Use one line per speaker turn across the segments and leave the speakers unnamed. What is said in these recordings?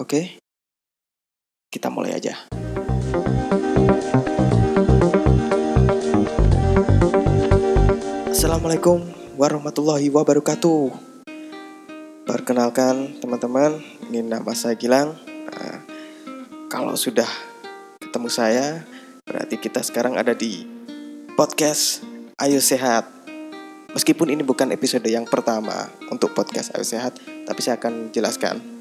Oke, kita mulai aja. Assalamualaikum warahmatullahi wabarakatuh. Perkenalkan teman-teman, ini nama saya Gilang. Nah, kalau sudah ketemu saya, berarti kita sekarang ada di podcast Ayo Sehat. Meskipun ini bukan episode yang pertama untuk podcast Ayo Sehat, tapi saya akan jelaskan.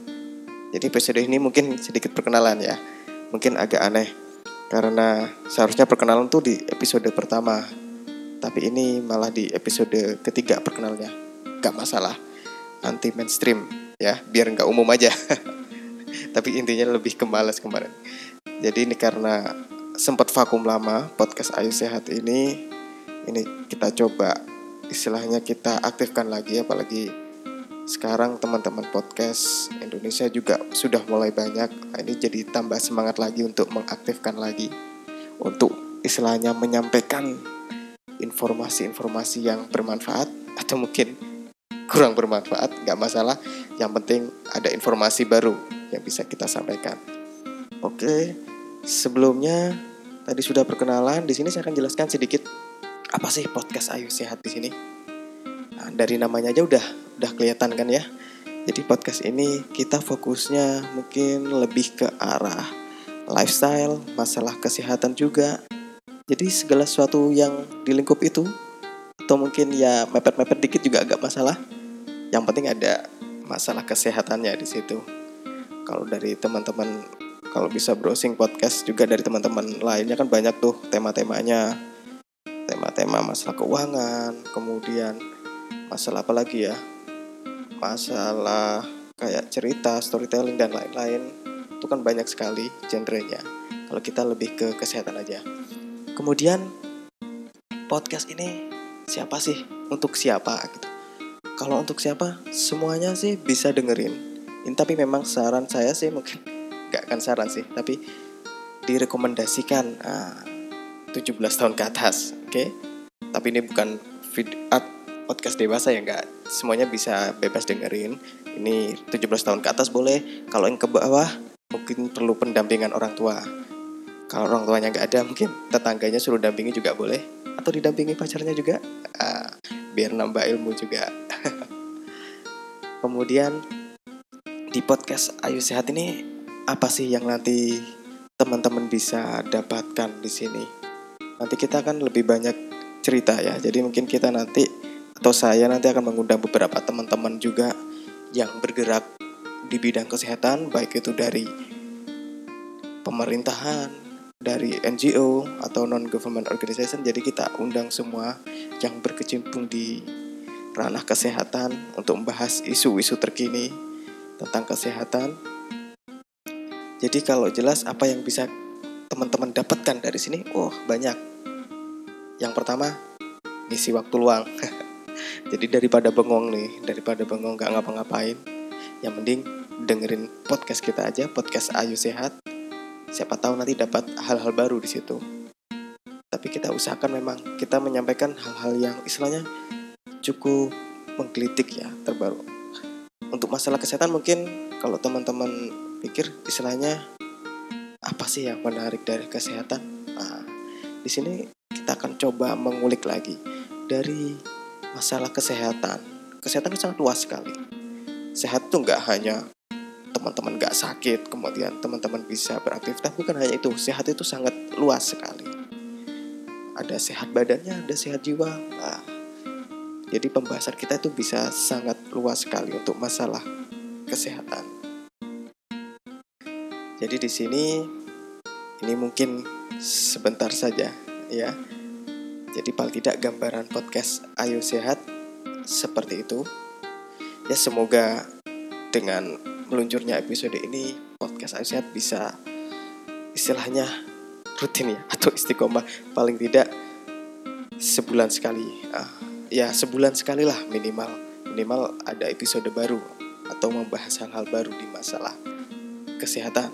Jadi episode ini mungkin sedikit perkenalan ya. Mungkin agak aneh. Karena seharusnya perkenalan tuh di episode pertama. Tapi ini malah di episode ketiga perkenalnya. Gak masalah. Anti mainstream ya. Biar nggak umum aja. Tapi intinya lebih ke males kemarin. Jadi ini karena sempat vakum lama Podcast Ayu Sehat ini Ini kita coba Istilahnya kita aktifkan lagi Apalagi sekarang teman-teman podcast Indonesia juga sudah mulai banyak. Nah, Ini jadi tambah semangat lagi untuk mengaktifkan lagi. Untuk istilahnya menyampaikan informasi-informasi yang bermanfaat atau mungkin kurang bermanfaat nggak masalah. Yang penting ada informasi baru yang bisa kita sampaikan. Oke sebelumnya tadi sudah perkenalan. Di sini saya akan jelaskan sedikit apa sih podcast Ayu Sehat di sini. Nah, dari namanya aja udah udah kelihatan kan ya jadi podcast ini kita fokusnya mungkin lebih ke arah lifestyle masalah kesehatan juga jadi segala sesuatu yang di lingkup itu atau mungkin ya mepet-mepet dikit juga agak masalah. Yang penting ada masalah kesehatannya di situ. Kalau dari teman-teman kalau bisa browsing podcast juga dari teman-teman lainnya kan banyak tuh tema-temanya. Tema-tema masalah keuangan, kemudian masalah apa lagi ya? Masalah kayak cerita, storytelling dan lain-lain. Itu kan banyak sekali genrenya. Kalau kita lebih ke kesehatan aja. Kemudian podcast ini siapa sih? Untuk siapa gitu. Kalau untuk siapa? Semuanya sih bisa dengerin. Ini tapi memang saran saya sih mungkin gak akan saran sih, tapi direkomendasikan uh, 17 tahun ke atas, oke? Okay? Tapi ini bukan video podcast dewasa ya enggak. Semuanya bisa bebas dengerin. Ini 17 tahun ke atas boleh. Kalau yang ke bawah mungkin perlu pendampingan orang tua kalau orang tuanya nggak ada mungkin tetangganya suruh dampingi juga boleh atau didampingi pacarnya juga uh, biar nambah ilmu juga kemudian di podcast Ayu Sehat ini apa sih yang nanti teman-teman bisa dapatkan di sini nanti kita akan lebih banyak cerita ya jadi mungkin kita nanti atau saya nanti akan mengundang beberapa teman-teman juga yang bergerak di bidang kesehatan baik itu dari pemerintahan dari NGO atau non government organization jadi kita undang semua yang berkecimpung di ranah kesehatan untuk membahas isu-isu terkini tentang kesehatan. Jadi kalau jelas apa yang bisa teman-teman dapatkan dari sini, oh banyak. Yang pertama, ngisi waktu luang. Jadi daripada bengong nih, daripada bengong nggak ngapa-ngapain, yang mending dengerin podcast kita aja, podcast Ayu Sehat siapa tahu nanti dapat hal-hal baru di situ. Tapi kita usahakan memang kita menyampaikan hal-hal yang istilahnya cukup menggelitik ya terbaru. Untuk masalah kesehatan mungkin kalau teman-teman pikir istilahnya apa sih yang menarik dari kesehatan? Nah, di sini kita akan coba mengulik lagi dari masalah kesehatan. Kesehatan itu sangat luas sekali. Sehat itu nggak hanya teman-teman gak sakit, kemudian teman-teman bisa beraktivitas, bukan hanya itu, sehat itu sangat luas sekali. Ada sehat badannya, ada sehat jiwa. Nah, jadi pembahasan kita itu bisa sangat luas sekali untuk masalah kesehatan. Jadi di sini ini mungkin sebentar saja ya. Jadi paling tidak gambaran podcast Ayo Sehat seperti itu. Ya semoga dengan meluncurnya episode ini podcast Ayu Sehat bisa istilahnya rutin ya atau istiqomah. Paling tidak sebulan sekali uh, ya sebulan sekali lah minimal. Minimal ada episode baru atau membahas hal-hal baru di masalah kesehatan.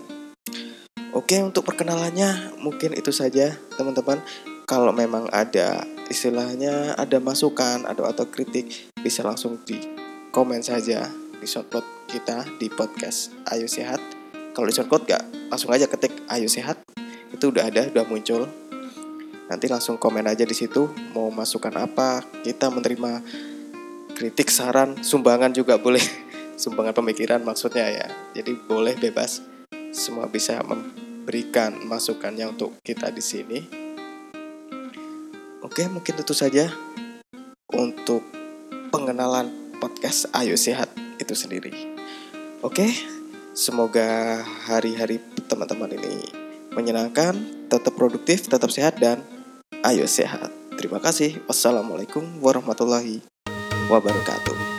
Oke untuk perkenalannya mungkin itu saja teman-teman kalau memang ada istilahnya ada masukan atau atau kritik bisa langsung di komen saja di shotplot kita di podcast Ayo Sehat. Kalau di SoundCloud gak langsung aja ketik ayo sehat. Itu udah ada udah muncul. Nanti langsung komen aja di situ mau masukan apa kita menerima kritik saran sumbangan juga boleh. Sumbangan pemikiran maksudnya ya. Jadi boleh bebas. Semua bisa memberikan masukannya untuk kita di sini oke mungkin itu saja untuk pengenalan podcast Ayo Sehat itu sendiri. Oke semoga hari-hari teman-teman ini menyenangkan tetap produktif tetap sehat dan ayo sehat. Terima kasih. Wassalamualaikum warahmatullahi wabarakatuh